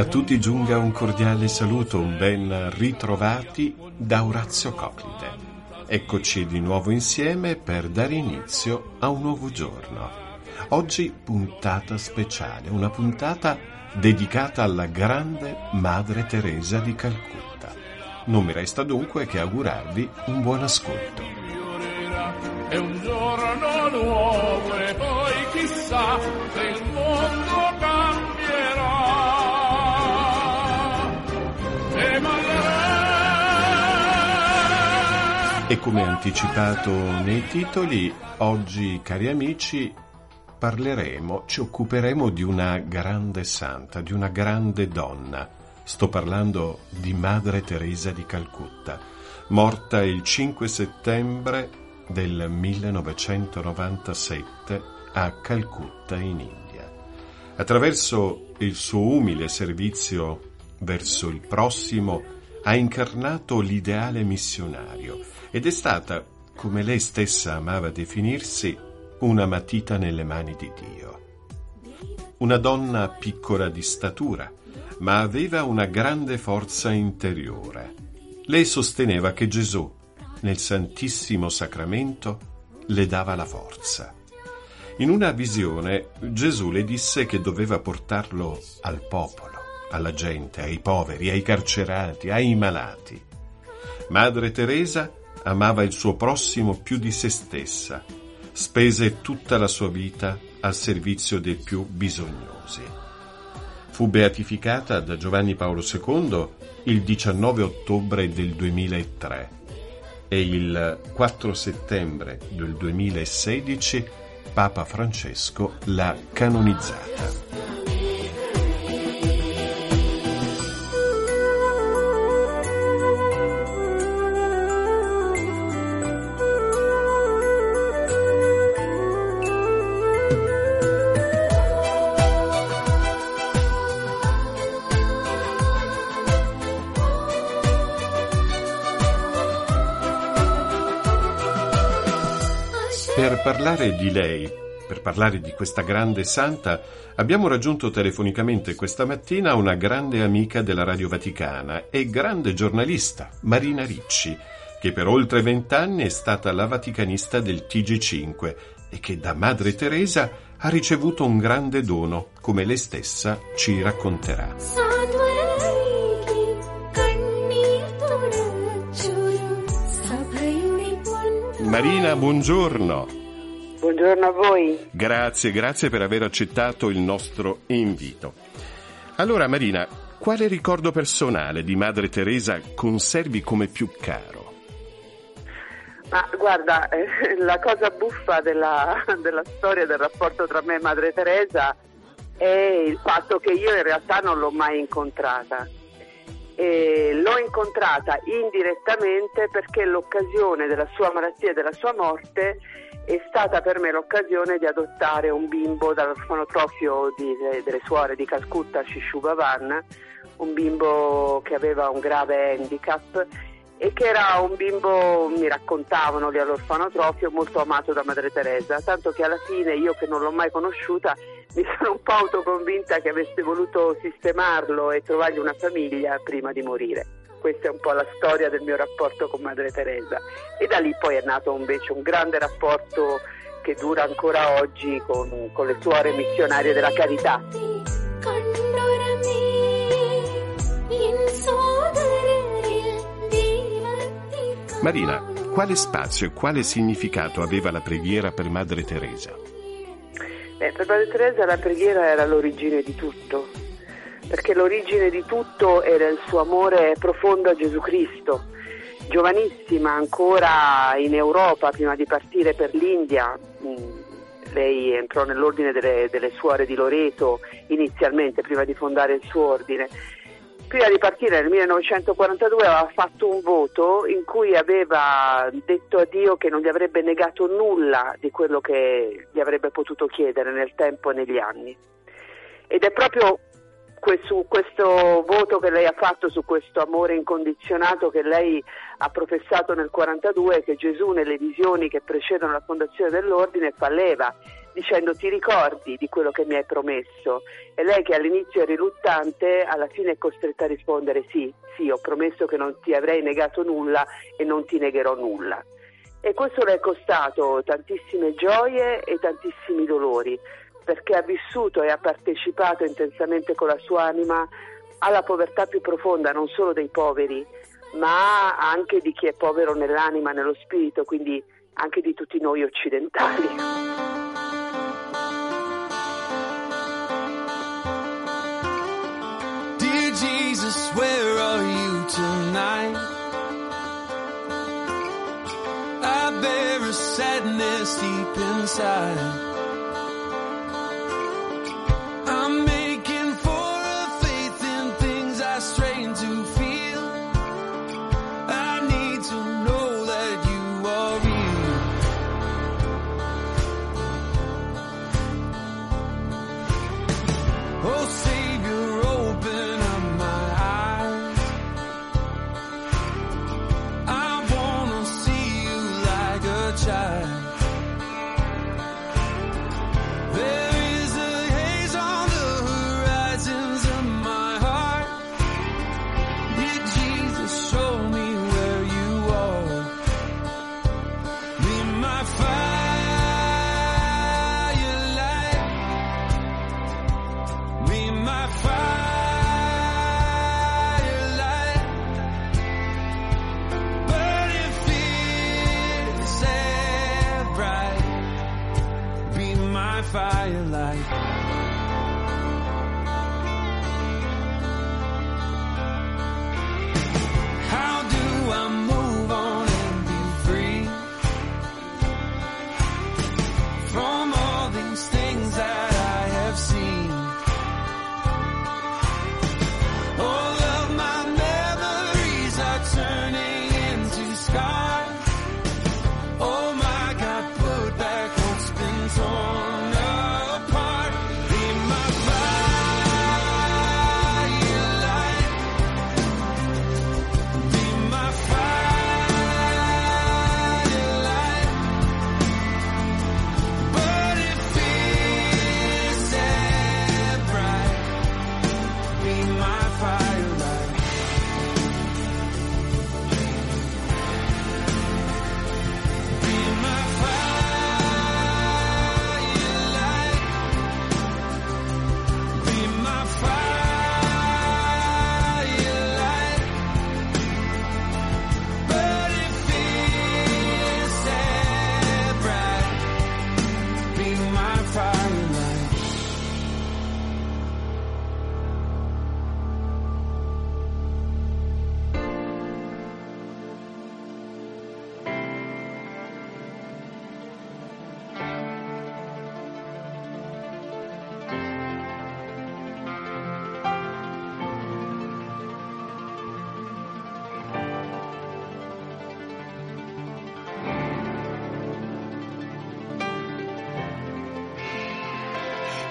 A tutti giunga un cordiale saluto, un ben ritrovati da Orazio Coclite. Eccoci di nuovo insieme per dare inizio a un nuovo giorno. Oggi puntata speciale, una puntata dedicata alla grande Madre Teresa di Calcutta. Non mi resta dunque che augurarvi un buon ascolto. È un giorno nuovo e poi chissà se E come anticipato nei titoli, oggi cari amici parleremo, ci occuperemo di una grande santa, di una grande donna. Sto parlando di Madre Teresa di Calcutta, morta il 5 settembre del 1997 a Calcutta in India. Attraverso il suo umile servizio verso il prossimo ha incarnato l'ideale missionario ed è stata, come lei stessa amava definirsi, una matita nelle mani di Dio. Una donna piccola di statura, ma aveva una grande forza interiore. Lei sosteneva che Gesù, nel Santissimo Sacramento, le dava la forza. In una visione Gesù le disse che doveva portarlo al popolo, alla gente, ai poveri, ai carcerati, ai malati. Madre Teresa amava il suo prossimo più di se stessa, spese tutta la sua vita al servizio dei più bisognosi. Fu beatificata da Giovanni Paolo II il 19 ottobre del 2003 e il 4 settembre del 2016 Papa Francesco l'ha canonizzata. Per parlare di lei, per parlare di questa grande santa, abbiamo raggiunto telefonicamente questa mattina una grande amica della Radio Vaticana e grande giornalista, Marina Ricci, che per oltre vent'anni è stata la vaticanista del TG5 e che da Madre Teresa ha ricevuto un grande dono, come lei stessa ci racconterà. Marina, buongiorno. Buongiorno a voi. Grazie, grazie per aver accettato il nostro invito. Allora, Marina, quale ricordo personale di Madre Teresa conservi come più caro? Ma guarda, eh, la cosa buffa della, della storia del rapporto tra me e Madre Teresa è il fatto che io in realtà non l'ho mai incontrata e l'ho incontrata indirettamente perché l'occasione della sua malattia e della sua morte è stata per me l'occasione di adottare un bimbo dall'orfanotrofio delle suore di Calcutta, Shishu Bhavan, un bimbo che aveva un grave handicap e che era un bimbo, mi raccontavano lì all'orfanotrofio, molto amato da Madre Teresa, tanto che alla fine io che non l'ho mai conosciuta mi sono un po' autoconvinta che avesse voluto sistemarlo e trovargli una famiglia prima di morire. Questa è un po' la storia del mio rapporto con Madre Teresa e da lì poi è nato invece un grande rapporto che dura ancora oggi con, con le suore missionarie della carità. Marina, quale spazio e quale significato aveva la preghiera per Madre Teresa? Beh, per Madre Teresa la preghiera era l'origine di tutto, perché l'origine di tutto era il suo amore profondo a Gesù Cristo. Giovanissima ancora in Europa, prima di partire per l'India, lei entrò nell'ordine delle, delle suore di Loreto inizialmente, prima di fondare il suo ordine. Prima di partire nel 1942 aveva fatto un voto in cui aveva detto a Dio che non gli avrebbe negato nulla di quello che gli avrebbe potuto chiedere nel tempo e negli anni. Ed è proprio su questo voto che lei ha fatto, su questo amore incondizionato che lei ha professato nel 42, che Gesù nelle visioni che precedono la fondazione dell'ordine fa leva dicendo ti ricordi di quello che mi hai promesso e lei che all'inizio è riluttante alla fine è costretta a rispondere sì, sì, ho promesso che non ti avrei negato nulla e non ti negherò nulla. E questo le è costato tantissime gioie e tantissimi dolori, perché ha vissuto e ha partecipato intensamente con la sua anima alla povertà più profonda, non solo dei poveri, ma anche di chi è povero nell'anima, nello spirito, quindi anche di tutti noi occidentali. Inside.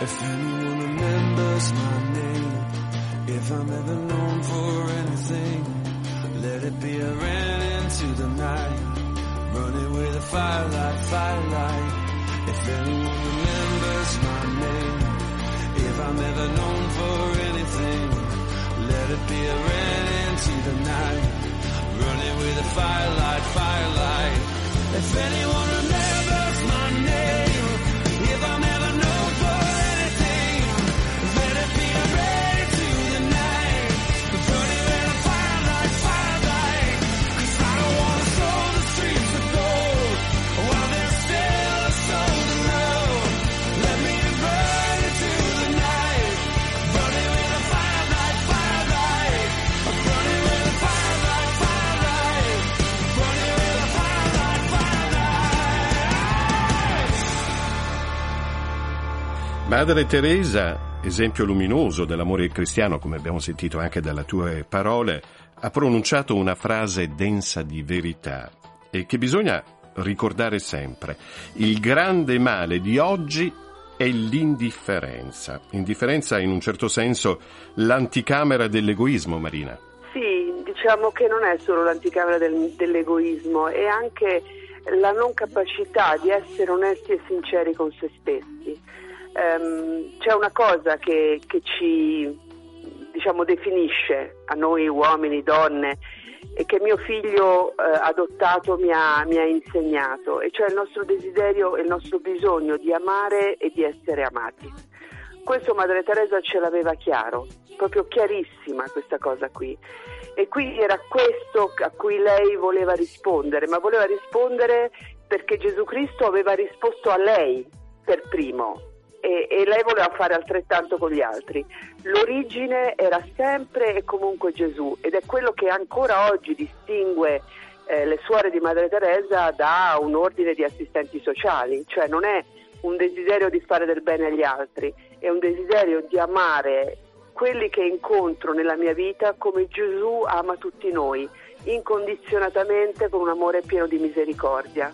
If anyone remembers my name, if I'm ever known for anything, let it be I ran into the night, running with a firelight, firelight. If anyone remembers my name, if I'm ever known for anything, let it be I ran into the night, running with a firelight, firelight. Madre Teresa, esempio luminoso dell'amore cristiano, come abbiamo sentito anche dalle tue parole, ha pronunciato una frase densa di verità e che bisogna ricordare sempre. Il grande male di oggi è l'indifferenza. Indifferenza in un certo senso l'anticamera dell'egoismo, Marina. Sì, diciamo che non è solo l'anticamera del, dell'egoismo, è anche la non capacità di essere onesti e sinceri con se stessi ehm, c'è una cosa che, che ci diciamo, definisce a noi uomini, donne, e che mio figlio eh, adottato mi ha, mi ha, insegnato, e cioè il nostro desiderio e il nostro bisogno di amare e di essere amati. Questo Madre Teresa ce l'aveva chiaro, proprio chiarissima questa cosa qui. E quindi era questo a cui lei voleva rispondere, ma voleva rispondere perché Gesù Cristo aveva risposto a lei per primo, e, e, lei voleva fare altrettanto con gli altri. L'origine era sempre e comunque Gesù ed è quello che ancora oggi distingue eh, le suore di Madre Teresa da un ordine di assistenti sociali, cioè non è un desiderio di fare del bene agli altri, è un desiderio di amare quelli che incontro nella mia vita come Gesù ama tutti noi, incondizionatamente con un amore pieno di misericordia.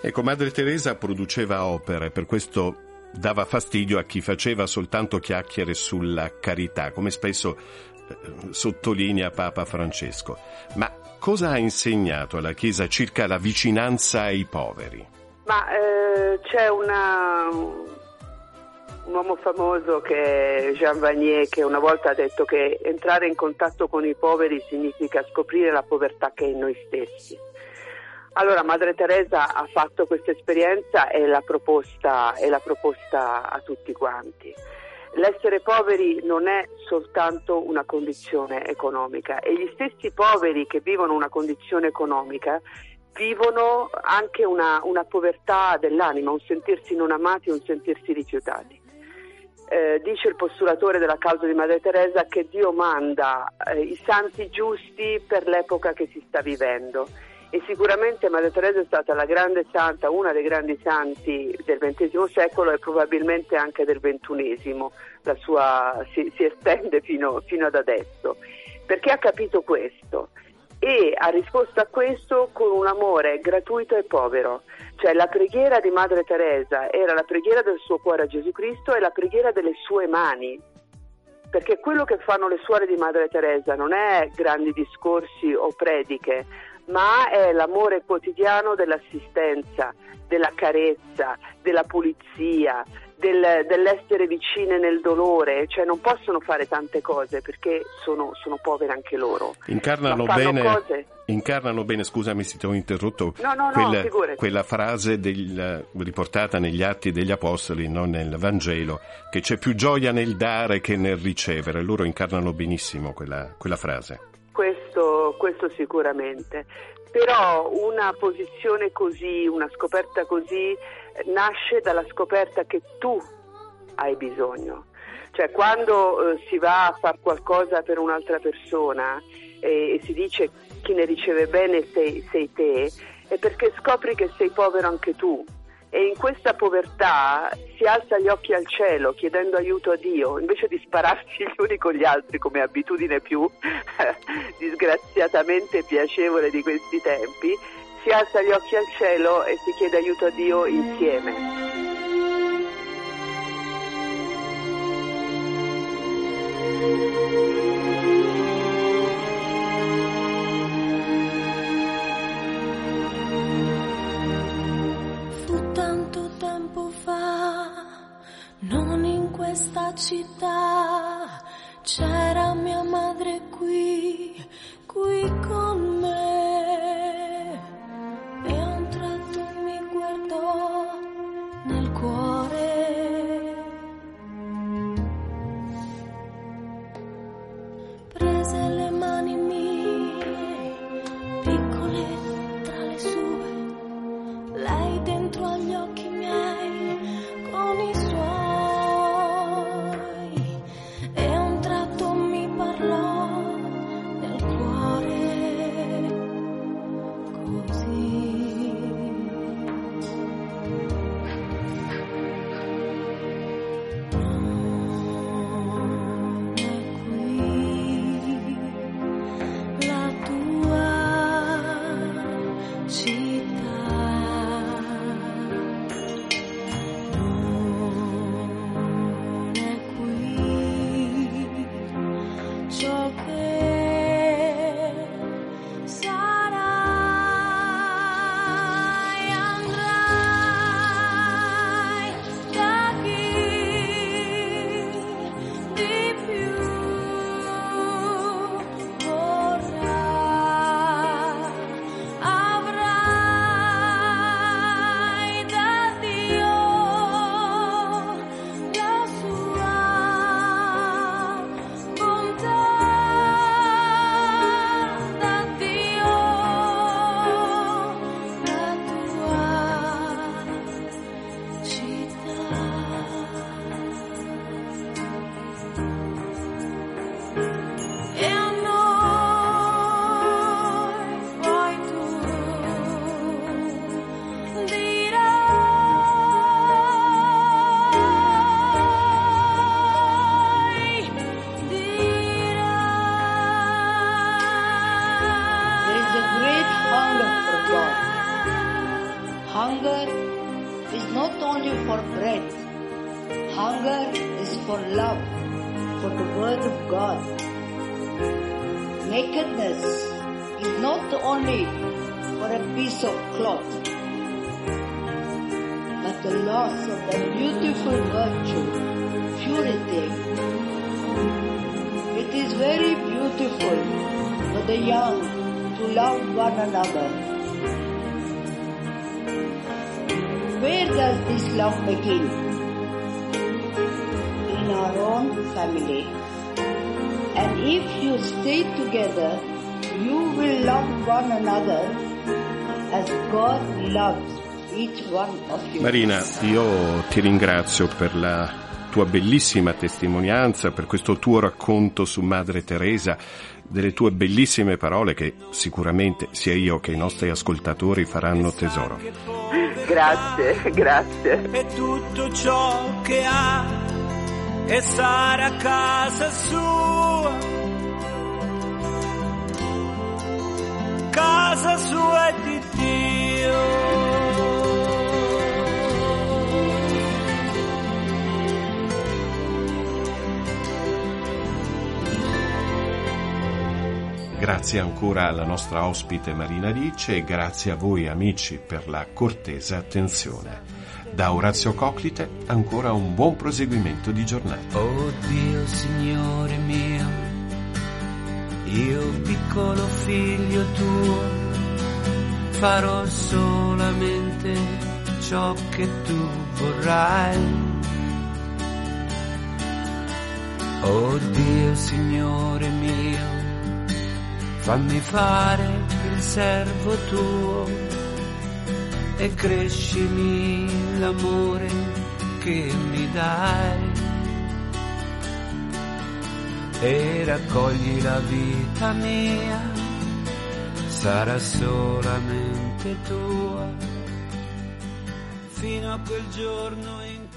Ecco, Madre Teresa produceva opere, per questo dava fastidio a chi faceva soltanto chiacchiere sulla carità, come spesso eh, sottolinea Papa Francesco. Ma cosa ha insegnato alla Chiesa circa la vicinanza ai poveri? Ma eh, c'è una, un uomo famoso che è Jean Vanier che una volta ha detto che entrare in contatto con i poveri significa scoprire la povertà che è in noi stessi. Allora Madre Teresa ha fatto questa esperienza e l'ha proposta, e l'ha proposta a tutti quanti. L'essere poveri non è soltanto una condizione economica e gli stessi poveri che vivono una condizione economica vivono anche una, una povertà dell'anima, un sentirsi non amati, un sentirsi rifiutati. Eh, dice il postulatore della causa di Madre Teresa che Dio manda eh, i santi giusti per l'epoca che si sta vivendo e sicuramente Madre Teresa è stata la grande santa, una dei grandi santi del XX secolo e probabilmente anche del XXI, la sua si, si estende fino, fino ad adesso, perché ha capito questo? E ha risposto a questo con un amore gratuito e povero, cioè la preghiera di Madre Teresa era la preghiera del suo cuore a Gesù Cristo e la preghiera delle sue mani, perché quello che fanno le suore di Madre Teresa non è grandi discorsi o prediche, ma è l'amore quotidiano dell'assistenza, della carezza, della pulizia, del, dell'essere vicine nel dolore, cioè non possono fare tante cose perché sono, sono povere anche loro. Incarnano bene, cose... incarnano bene, scusami se ti ho interrotto, no, no, quella, no, quella, frase del, riportata negli Atti degli Apostoli, non nel Vangelo, che c'è più gioia nel dare che nel ricevere. Loro incarnano benissimo quella, quella frase questo, questo sicuramente. Però una posizione così, una scoperta così, nasce dalla scoperta che tu hai bisogno. Cioè quando eh, si va a fare qualcosa per un'altra persona e, e si dice chi ne riceve bene sei, sei te, è perché scopri che sei povero anche tu e in questa povertà si alza gli occhi al cielo chiedendo aiuto a Dio, invece di spararsi gli uni con gli altri come abitudine più disgraziatamente piacevole di questi tempi, si alza gli occhi al cielo e si chiede aiuto a Dio insieme. Bread. Hunger is for love, for the word of God. Nakedness is not only for a piece of cloth, but the loss of the beautiful virtue, purity. It is very beautiful for the young to love one another. Where does this love begin? In our own family. And if you stay together, you will love one another as God loves each one of you. Marina, io ti ringrazio per la tua bellissima testimonianza, per questo tuo racconto su Madre Teresa, delle tue bellissime parole che sicuramente sia io che i nostri ascoltatori faranno tesoro. Grazie, grazie. E tutto ciò che ha e stare a casa sua. Grazie ancora alla nostra ospite Marina Ricci e grazie a voi amici per la cortese attenzione. Da Orazio Coclite ancora un buon proseguimento di giornata. Oh Dio, Signore mio, io piccolo figlio tuo, farò solamente ciò che tu vorrai. Oh Dio, Signore mio, fammi fare il servo tuo e crescimi l'amore che mi dai. E raccogli la vita mia, sarà solamente tua. Fino a quel giorno in cui